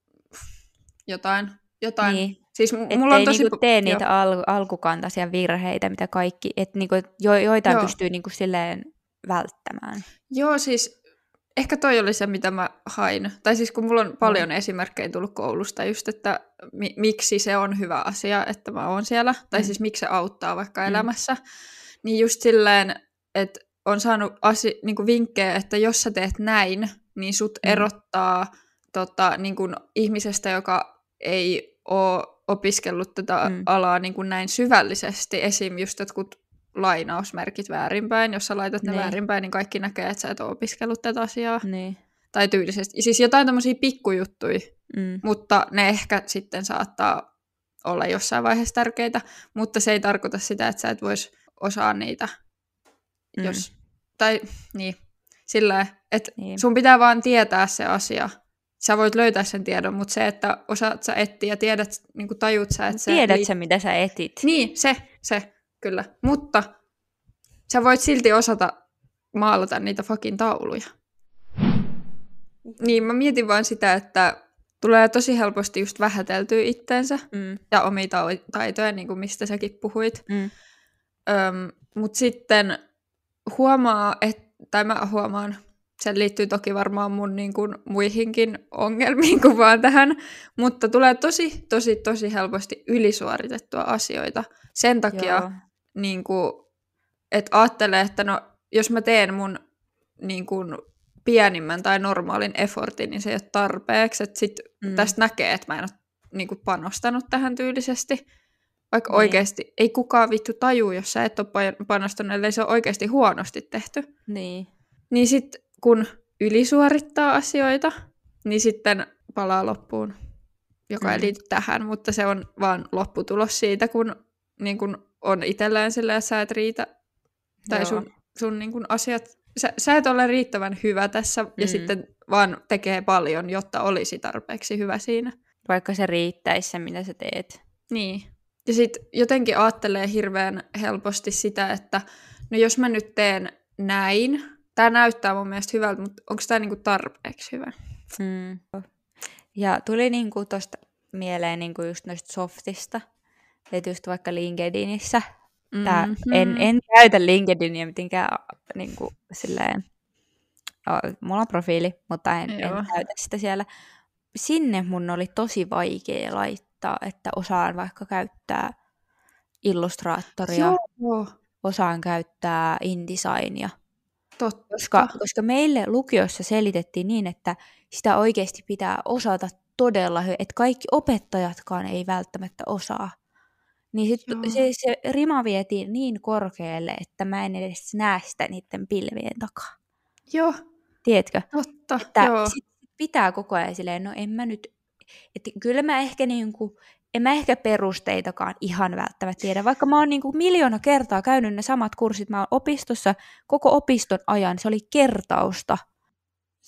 jotain. jotain. Niin. Siis m- mulla on tosi... Niinku tee niitä al- alkukantaisia virheitä, mitä kaikki, että niinku, jo- joitain Joo. pystyy niinku silleen välttämään. Joo, siis ehkä toi oli se, mitä mä hain. Tai siis kun mulla on paljon mm. esimerkkejä tullut koulusta just, että mi- miksi se on hyvä asia, että mä oon siellä. Tai mm. siis miksi se auttaa vaikka mm. elämässä. Niin just silleen, että on saanut asi- niin vinkkejä, että jos sä teet näin, niin sut mm. erottaa tota, niin kuin ihmisestä, joka ei ole opiskellut tätä mm. alaa niin kuin näin syvällisesti. Esim. just jotkut lainausmerkit väärinpäin. Jos sä laitat ne niin. väärinpäin, niin kaikki näkee, että sä et ole opiskellut tätä asiaa. Niin. Tai tyylisesti. Siis jotain tämmöisiä pikkujuttuja, mm. mutta ne ehkä sitten saattaa olla jossain vaiheessa tärkeitä, mutta se ei tarkoita sitä, että sä et vois osaa niitä Mm. Jos, tai niin, sillä että niin. sun pitää vaan tietää se asia. Sä voit löytää sen tiedon, mutta se, että osaat sä etsiä ja tiedät, niin kuin tajut sä, että Tiedät sä, mitä sä etit. Niin, se, se, kyllä. Mutta sä voit silti osata maalata niitä fucking tauluja. Niin, mä mietin vaan sitä, että tulee tosi helposti just vähäteltyä itteensä mm. ja omia taitoja, niin kuin mistä säkin puhuit. Mm. Mutta sitten huomaa, että, tai mä huomaan, se liittyy toki varmaan mun niin kuin, muihinkin ongelmiin kuin vaan tähän, mutta tulee tosi, tosi, tosi helposti ylisuoritettua asioita. Sen takia, niin kuin, että ajattelee, että no, jos mä teen mun niin kuin, pienimmän tai normaalin effortin, niin se ei ole tarpeeksi. Että sit mm. tästä näkee, että mä en ole niin kuin, panostanut tähän tyylisesti. Vaikka niin. oikeasti ei kukaan vittu taju, jos sä et ole panostanut, ellei se ole oikeasti huonosti tehty. Niin. Niin sitten kun ylisuorittaa asioita, niin sitten palaa loppuun, joka mm. ei liity tähän, mutta se on vaan lopputulos siitä, kun, niin kun on itsellään sillä sä et riitä, tai Joo. sun, sun niin kun asiat, sä, sä et ole riittävän hyvä tässä, mm. ja sitten vaan tekee paljon, jotta olisi tarpeeksi hyvä siinä. Vaikka se riittäisi se, mitä sä teet. Niin. Ja sitten jotenkin ajattelee hirveän helposti sitä, että no jos mä nyt teen näin, tämä näyttää mun mielestä hyvältä, mutta onko tämä niinku tarpeeksi hyvä? Mm. Ja tuli niinku tuosta mieleen niinku just noista softista, että just vaikka LinkedInissä, tää, mm-hmm. en, en käytä LinkedInia mitenkään niinku, silleen, mulla on profiili, mutta en, en käytä sitä siellä. Sinne mun oli tosi vaikea laittaa opettaa, että osaan vaikka käyttää illustraattoria, Joo. osaan käyttää InDesignia. Totta. Koska, koska meille lukiossa selitettiin niin, että sitä oikeasti pitää osata todella hyvin, että kaikki opettajatkaan ei välttämättä osaa. Niin sit se, se rima vietiin niin korkealle, että mä en edes näe sitä niiden pilvien takaa. Joo. Tiedätkö? Totta, että joo. Sit pitää koko ajan silleen, no en mä nyt että kyllä mä ehkä niinku, en mä ehkä perusteitakaan ihan välttämättä tiedä, vaikka mä oon niinku miljoona kertaa käynyt ne samat kurssit, mä oon opistossa koko opiston ajan, se oli kertausta.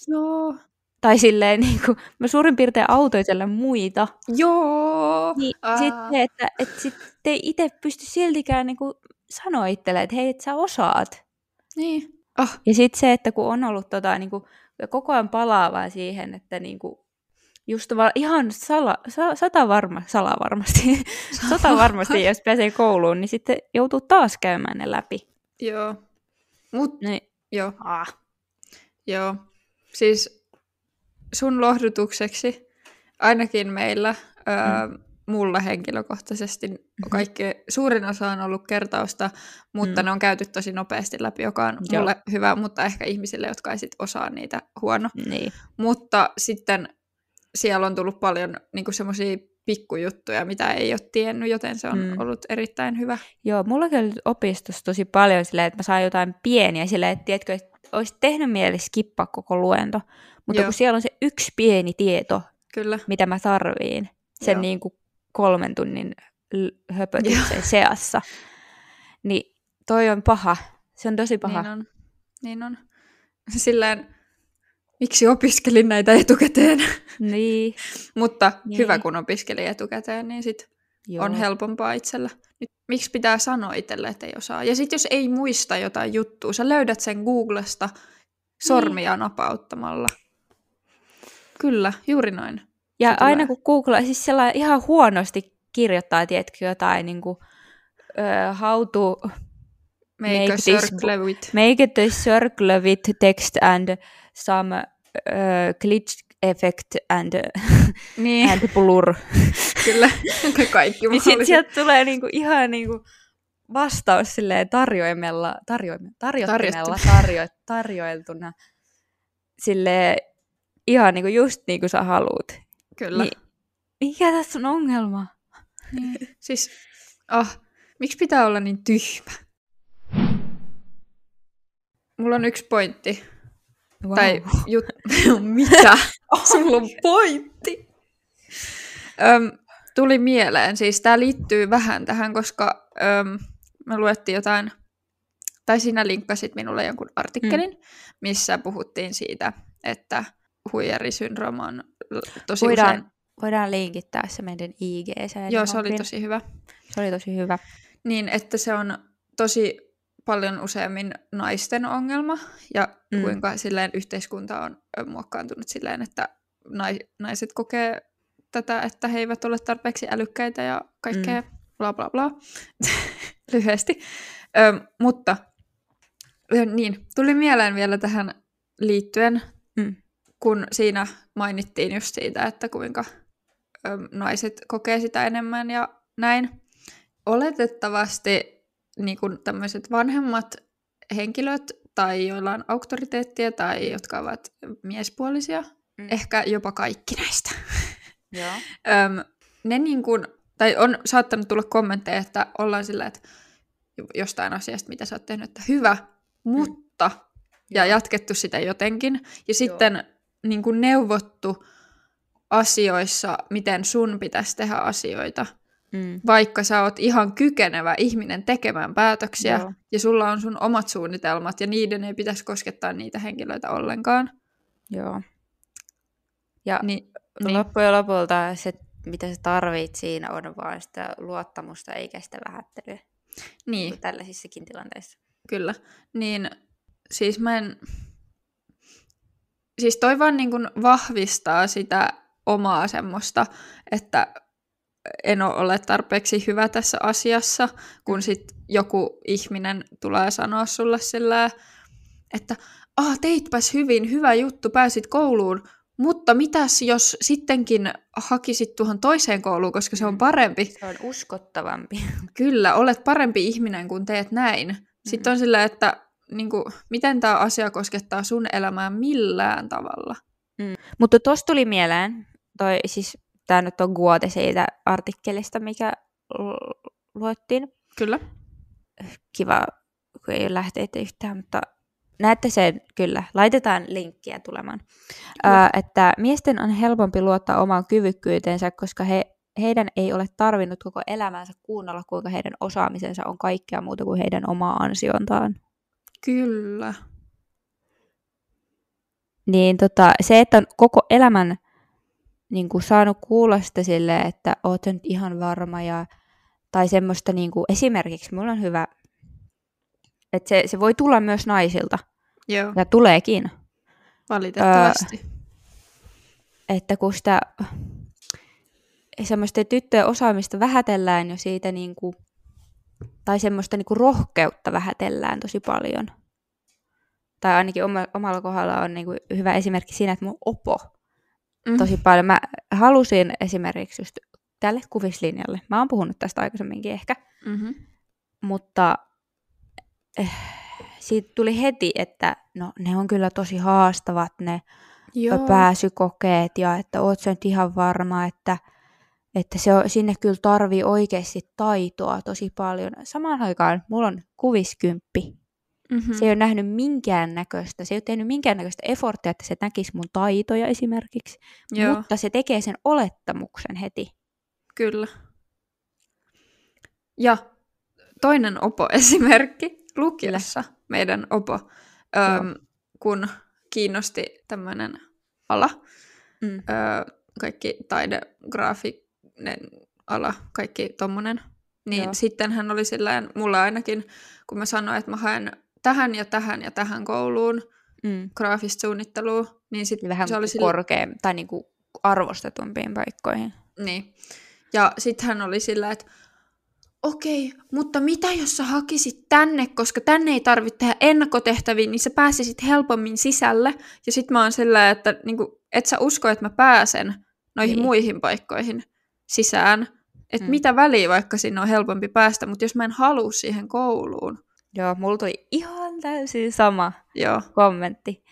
Joo. Tai silleen, niin kuin, mä suurin piirtein autoitella muita. Joo. Niin sitten, että, että sit te itse pysty siltikään niin kuin, sanoa itselle, että hei, että sä osaat. Niin. Oh, Ja sitten se, että kun on ollut tota, niin kuin, koko ajan palaavaa siihen, että niin kuin, just va- ihan sala, sa, sata varma, sala varmasti, sata varmasti, jos pääsee kouluun, niin sitten joutuu taas käymään ne läpi. joo. Mut, Niin, joo, ah. joo. Siis sun lohdutukseksi, ainakin meillä, öö, Mm. mulla henkilökohtaisesti, kaikki, suurin osa on ollut kertausta, mutta Mm. ne on käyty tosi nopeasti läpi, joka on Joo. mulle hyvä, mutta ehkä ihmisille, jotka ei sit osaa niitä huono. niin. Mutta sitten siellä on tullut paljon niinku semmoisia pikkujuttuja, mitä ei ole tiennyt, joten se on Mm. ollut erittäin hyvä. Joo, mulla oli opistossa tosi paljon silleen, että mä saan jotain pieniä silleen, että tiedätkö, että olisi tehnyt mieli skippaa koko luento. Mutta Joo. kun siellä on se yksi pieni tieto, Kyllä. mitä mä tarviin sen Joo. niin kuin kolmen tunnin höpötyksen seassa, niin toi on paha. Se on tosi paha. Niin on. Niin on. Silleen, miksi opiskelin näitä etukäteen? Niin. Mutta Niin. hyvä, kun opiskelin etukäteen, niin sit Joo. on helpompaa itsellä. Nyt, miksi pitää sanoa itselle, että ei osaa? Ja sitten jos ei muista jotain juttua, sä löydät sen Googlesta sormia Niin. napauttamalla. Kyllä, juuri noin. Ja se tulee. aina kun Google, siis sellainen ihan huonosti kirjoittaa, tiedätkö, jotain niin kuin, uh, how to Make, Make a this circle with. make the circle with text and some uh, glitch effect and, Niin, and blur. kyllä. Kaikki niin mahdolliset. sieltä tulee niinku ihan niinku vastaus silleen tarjoimella, tarjoime, tarjottimella tarjo, tarjoiltuna sille ihan niinku just niin kuin sä haluut. Kyllä. Niin, mikä tässä on ongelma? Niin. Siis, ah, miksi pitää olla niin tyhmä? Mulla on yksi pointti. Wow. Tai jut... Mitä? Sulla on pointti? Öm, tuli mieleen, siis tämä liittyy vähän tähän, koska öm, me luettiin jotain, tai sinä linkkasit minulle jonkun artikkelin, mm. missä puhuttiin siitä, että huijarisyndrooma on tosi voidaan, usein... voidaan linkittää se meidän ig Joo, se oli tosi hyvä. se oli tosi hyvä. Niin, että se on tosi paljon useammin naisten ongelma, ja Mm. kuinka silleen yhteiskunta on muokkaantunut silleen, että nai, naiset kokee tätä, että he eivät ole tarpeeksi älykkäitä ja kaikkea mm. bla bla bla, lyhyesti. Ö, mutta niin, tuli mieleen vielä tähän liittyen, Mm. kun siinä mainittiin just siitä, että kuinka ö, naiset kokee sitä enemmän ja näin. Oletettavasti niin kuin tämmöiset vanhemmat henkilöt tai joilla on auktoriteettia tai jotka ovat miespuolisia, Mm. ehkä jopa kaikki näistä. Joo. Öm, ne niin kuin, tai on saattanut tulla kommentteja, että ollaan sillä, että jostain asiasta, mitä sä oot tehnyt, että hyvä, mutta, ja Joo. jatkettu sitä jotenkin. Ja sitten niin kuin neuvottu asioissa, miten sun pitäisi tehdä asioita, Mm. vaikka sä oot ihan kykenevä ihminen tekemään päätöksiä, Joo. ja sulla on sun omat suunnitelmat, ja niiden ei pitäisi koskettaa niitä henkilöitä ollenkaan. Joo. Ja Niin, niin. loppujen lopulta se, mitä sä tarvit siinä, on vaan sitä luottamusta eikä sitä vähättelyä niin. niin. tällaisissakin tilanteissa. Kyllä. Niin siis mä en... Siis toi vaan niin vahvistaa sitä omaa semmoista, että en ole tarpeeksi hyvä tässä asiassa, kun sit joku ihminen tulee sanoa sulle sillä, että ah, teitpäs hyvin, hyvä juttu, pääsit kouluun, mutta mitäs jos sittenkin hakisit tuohon toiseen kouluun, koska se on Mm. parempi. Se on uskottavampi. Kyllä, olet parempi ihminen, kun teet näin. Sitten on sillä, että niin kuin, miten tämä asia koskettaa sun elämää millään tavalla. Mutta tuossa tuli mieleen, toi, siis tämä nyt on Guote siitä artikkelista, mikä lu- luettiin. Kyllä. Kiva, kun ei ole lähteitä yhtään, mutta näette sen kyllä. Laitetaan linkkiä tulemaan. Kyllä. Ää, että miesten on helpompi luottaa omaan kyvykkyyteensä, koska he, heidän ei ole tarvinnut koko elämänsä kuunnella, kuinka heidän osaamisensa on kaikkea muuta kuin heidän omaa ansiontaan. Kyllä. Niin tota, se, että on koko elämän niin kuin saanut kuulla sitä silleen, että oot nyt ihan varma ja tai semmoista niin kuin, esimerkiksi mulla on hyvä, että se, se voi tulla myös naisilta, Joo, Ja tuleekin. valitettavasti. Että kun sitä semmoista tyttöjen osaamista vähätellään jo siitä niin kuin, tai semmoista niin kuin rohkeutta vähätellään tosi paljon. Tai ainakin oma, omalla kohdalla on niin kuin hyvä esimerkki siinä, että mun opo Mm. tosi paljon. Mä halusin esimerkiksi just tälle kuvislinjalle. Mä oon puhunut tästä aikaisemminkin ehkä. Mm-hmm. mutta eh, siitä tuli heti, että no ne on kyllä tosi haastavat ne Joo. pääsykokeet ja että oot sä nyt ihan varma, että, että se on, sinne kyllä tarvii oikeasti taitoa tosi paljon. Samaan aikaan mulla on kuviskymppi. Mm-hmm. Se ei ole nähnyt minkään näköistä, se ei ole tehnyt minkään näköistä efforttia, että se näkisi mun taitoja esimerkiksi, Joo, mutta se tekee sen olettamuksen heti. kyllä. Ja toinen opo-esimerkki lukiossa, meidän opo, öm, kun kiinnosti tämmöinen ala, Mm. ö, kaikki taide, graafinen ala, kaikki tommonen. Niin Joo. sitten hän oli silleen, mulla ainakin, kun mä sanoin, että mä haen tähän ja tähän ja tähän kouluun Mm. graafista suunnittelua, niin sitten Vähän se oli sille, korkea tai niinku arvostetumpiin paikkoihin. Niin. Ja sitten hän oli sillä, että okei, mutta mitä jos sä hakisit tänne, koska tänne ei tarvitse tehdä ennakkotehtäviä, niin sä pääsisit helpommin sisälle. Ja sitten mä oon sillä, että niinku, et sä usko, että mä pääsen noihin Niin. muihin paikkoihin sisään. Että Mm. mitä väliä, vaikka sinne on helpompi päästä, mutta jos mä en halua siihen kouluun. Joo, mulla tuli ihan täysin sama Joo, kommentti.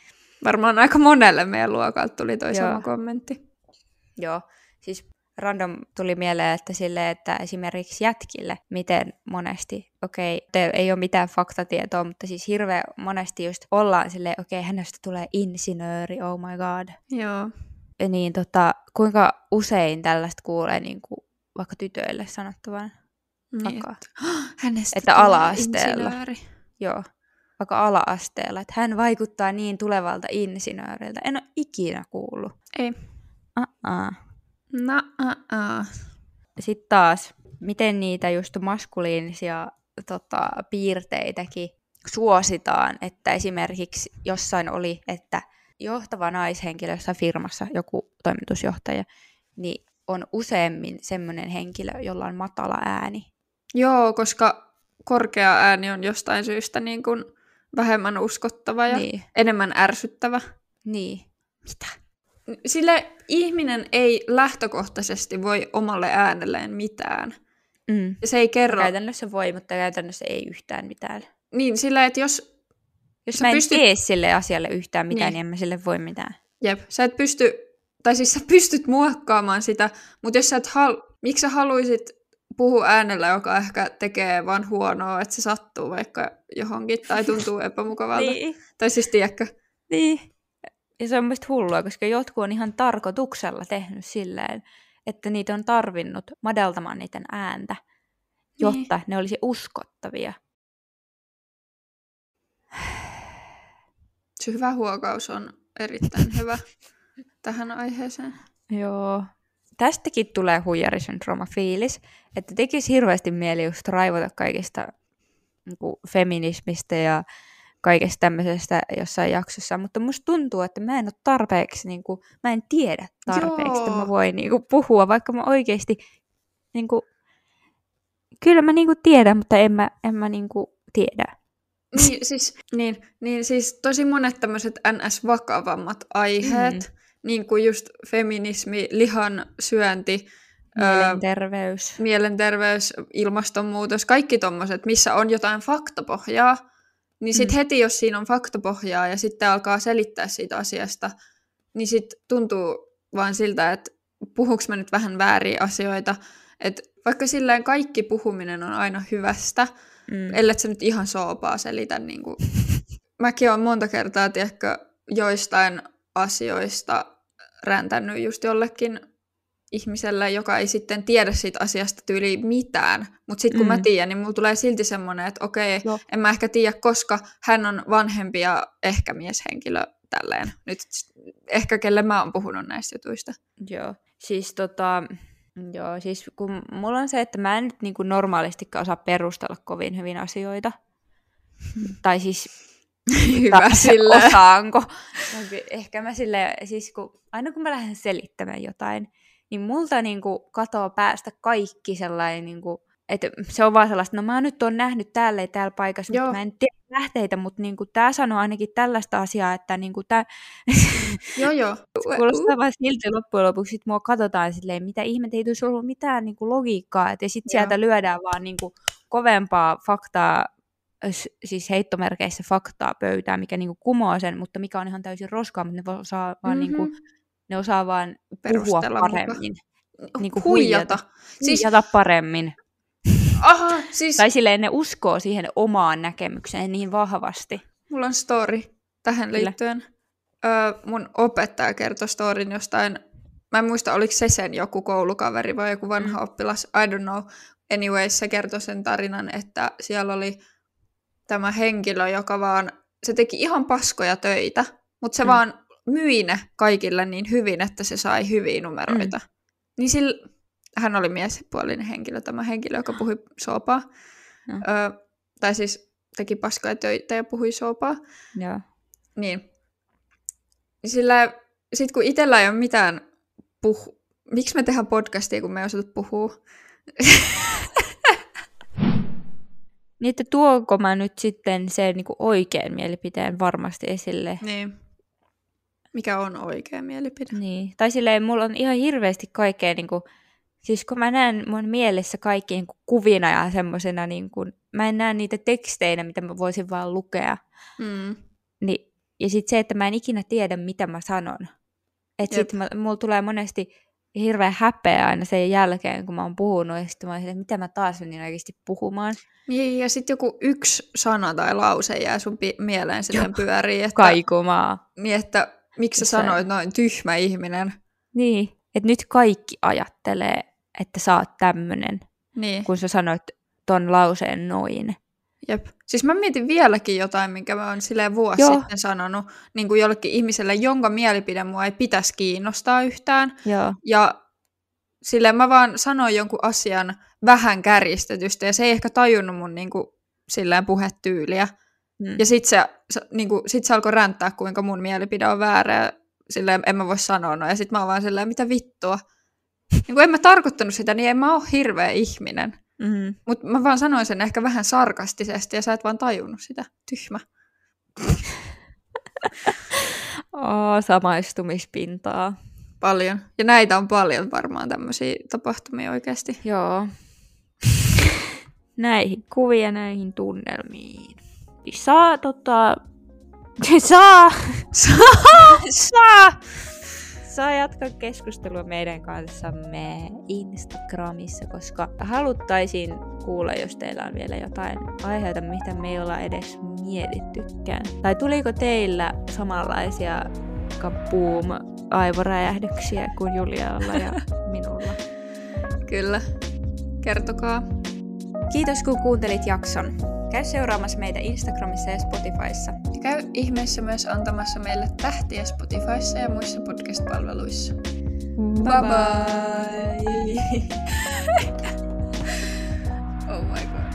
varmaan aika monelle meidän luokalta tuli toi Joo. sama kommentti. Joo, siis random tuli mieleen, että sille, että esimerkiksi jätkille, miten monesti, okei, okay, ei ole mitään faktatietoa, mutta siis hirveän monesti just ollaan silleen, okei, okay, hänestä tulee insinööri, oh my god. Joo. Niin tota, kuinka usein tällaista kuulee niin kuin vaikka tytöille sanottavan? Niin. Vaikka, Hänestä Että ala-asteella. insinööri. joo, vaikka ala-asteella, että hän vaikuttaa niin tulevalta insinööriltä. En ole ikinä kuullut. Ei. Uh-uh. No, uh-uh. sitten taas, miten niitä just maskuliinisia tota, piirteitäkin suositaan, että esimerkiksi jossain oli, että johtava naishenkilö jossain firmassa, joku toimitusjohtaja, niin on useammin semmoinen henkilö, jolla on matala ääni. Joo, koska korkea ääni on jostain syystä niin kuin vähemmän uskottava ja Niin. enemmän ärsyttävä. Niin. Mitä? Sille ihminen ei lähtökohtaisesti voi omalle äänelleen mitään. Mm. Ja se ei kerro. Käytännössä voi, mutta käytännössä ei yhtään mitään. Niin, sillä että jos, Jos mä en pystyt- tee sille asialle yhtään mitään, Niin. niin, en mä sille voi mitään. jep, sä et pysty, tai siis sä pystyt muokkaamaan sitä, mutta jos sä et hal, miksi sä haluaisit puhua äänellä, joka ehkä tekee vaan huonoa, että se sattuu vaikka johonkin tai tuntuu epämukavalta. Niin. Tai siis tiedätkö? Niin. Ja se on mielestäni hullua, koska jotkut on ihan tarkoituksella tehnyt silleen, että niitä on tarvinnut madaltamaan niiden ääntä, jotta ne olisi uskottavia. Se hyvä huokaus on erittäin hyvä tähän aiheeseen. Joo. Tästäkin tulee huijarisyndrooma fiilis, että tekisi hirveästi mieli just raivota kaikista niin kuin feminismistä ja kaikesta tämmöisestä jossain jaksossa, mutta musta tuntuu, että mä en ole tarpeeksi, niin kuin, mä en tiedä tarpeeksi, että mä Joo. voin niin kuin, puhua, vaikka mä oikeasti, niin kuin, kyllä mä niin kuin, tiedän, mutta en mä, en mä niin kuin, tiedä. Niin siis, niin, niin siis tosi monet tämmöiset NS-vakavammat aiheet, mm. Niin kuin just feminismi, lihan syönti, öö, Mielenterveys. mielenterveys, ilmastonmuutos, kaikki tommoset, missä on jotain faktapohjaa, niin sitten Mm. heti, jos siinä on faktapohjaa ja sitten alkaa selittää siitä asiasta, niin sitten tuntuu vaan siltä, että puhuks mä nyt vähän vääriä asioita. Että vaikka silleen kaikki puhuminen on aina hyvästä, Mm. ellei sä nyt ihan soopaa selitä. Niin kuin. Mäkin olen monta kertaa, tiedätkö, joistain asioista räntänyt just jollekin ihmiselle, joka ei sitten tiedä siitä asiasta tyyli mitään. Mutta sitten kun mm. mä tiedän, niin mulla tulee silti semmoinen, että okei, Joo. en mä ehkä tiedä, koska hän on vanhempi ja ehkä mieshenkilö tälleen. Nyt ehkä kelle mä oon puhunut näistä jutuista. Joo, siis tota, joo, siis kun mulla on se, että mä en nyt niin normaalistikaan osaa perustella kovin hyvin asioita. tai siis Hyvä sille. Osaanko? No, ehkä mä sille, siis kun, aina kun mä lähden selittämään jotain, niin multa niin kuin katoo päästä kaikki sellainen, niin kuin, että se on vaan sellaista, no mä nyt on nähnyt täällä ja täällä paikassa, Joo. mutta mä en tiedä lähteitä, mutta niin kuin, tää sanoo ainakin tällaista asiaa, että niin kuin, tää... joo, joo. Kuulostaa vaan silti loppujen lopuksi, sit mua katsotaan silleen, mitä ihmettä, ei tulisi ollut mitään niin kuin, logiikkaa, että sitten sieltä lyödään vaan niin kuin, kovempaa faktaa siis heittomerkeissä faktaa pöytään, mikä niinku kumoaa sen, mutta mikä on ihan täysin roskaa, mutta ne osaa vaan, mm-hmm. niinku, ne osaa vaan puhua paremmin. Niinku huijata. Siis... Huijata paremmin. Aha, siis... Tai silleen ne uskoo siihen omaan näkemykseen niin vahvasti. Mulla on story tähän Kyllä. liittyen. Öö, mun opettaja kertoi storin jostain, mä en muista oliko se sen joku koulukaveri vai joku vanha mm. oppilas, I don't know. Anyways, se kertoi sen tarinan, että siellä oli tämä henkilö, joka vaan, se teki ihan paskoja töitä, mutta se mm. vaan myi ne kaikille niin hyvin, että se sai hyviä numeroita. Mm. Niin sillä, hän oli miespuolinen henkilö, tämä henkilö, joka puhui soopaa. Mm. Ö, tai siis teki paskoja töitä ja puhui soopaa. Ja. Niin. Sillä sitten kun itsellä ei ole mitään puhu... Miksi me tehdään podcastia, kun me ei osata puhua? Niin, että tuonko mä nyt sitten sen niin kuin oikean mielipiteen varmasti esille. Niin. Mikä on oikea mielipide. Niin. Tai silleen, mulla on ihan hirveästi kaikkea, niin kuin, siis kun mä näen mun mielessä kaikki niin kuin kuvina ja semmoisena, niin kuin, mä en näe niitä teksteinä, mitä mä voisin vaan lukea. Mm. Niin, ja sitten se, että mä en ikinä tiedä, mitä mä sanon. Että sitten mulla tulee monesti hirveän häpeä aina sen jälkeen, kun mä oon puhunut, ja sitten mä oon mitä mä taas menin oikeasti puhumaan. Niin, ja sitten joku yksi sana tai lause jää sun pi- mieleen sitten pyörii. Että, Kaikumaa. Niin, että miksi sä sanoit noin tyhmä ihminen. Niin, että nyt kaikki ajattelee, että sä oot tämmönen, niin. kun sä sanoit ton lauseen noin. Jep. Siis mä mietin vieläkin jotain, minkä mä oon silleen vuosi Joo. sitten sanonut niin kuin jollekin ihmiselle, jonka mielipide mua ei pitäisi kiinnostaa yhtään. Joo. Ja silleen mä vaan sanoin jonkun asian vähän kärjistetystä, ja se ei ehkä tajunnut mun niin kuin, silleen puhetyyliä. Hmm. Ja sit se, se, niin kuin, sit se alkoi ränttää, kuinka mun mielipide on väärä, ja silleen en mä voi sanoa no. Ja sit mä oon vaan silleen, mitä vittua. niin kuin en mä tarkoittanut sitä, niin en mä oo hirveä ihminen. Mm-hmm. Mutta mä vaan sanoin sen ehkä vähän sarkastisesti ja sä et vaan tajunnut sitä. Tyhmä. oh, samaistumispintaa. Paljon. Ja näitä on paljon varmaan tämmöisiä tapahtumia oikeasti. Joo. näihin kuvia, näihin tunnelmiin. Saa tota... Saa! Saa! Saa! Saa jatkaa keskustelua meidän kanssamme Instagramissa, koska haluttaisiin kuulla, jos teillä on vielä jotain aiheita, mitä me ei olla edes mietittykään. Tai tuliko teillä samanlaisia kapuum aivoräjähdyksiä kuin Julialla ja minulla? Kyllä. Kertokaa. Kiitos kun kuuntelit jakson. Käy seuraamassa meitä Instagramissa ja Spotifyssa. Ja käy ihmeessä myös antamassa meille tähtiä Spotifyssa ja muissa podcast-palveluissa. Bye bye! bye. oh my god.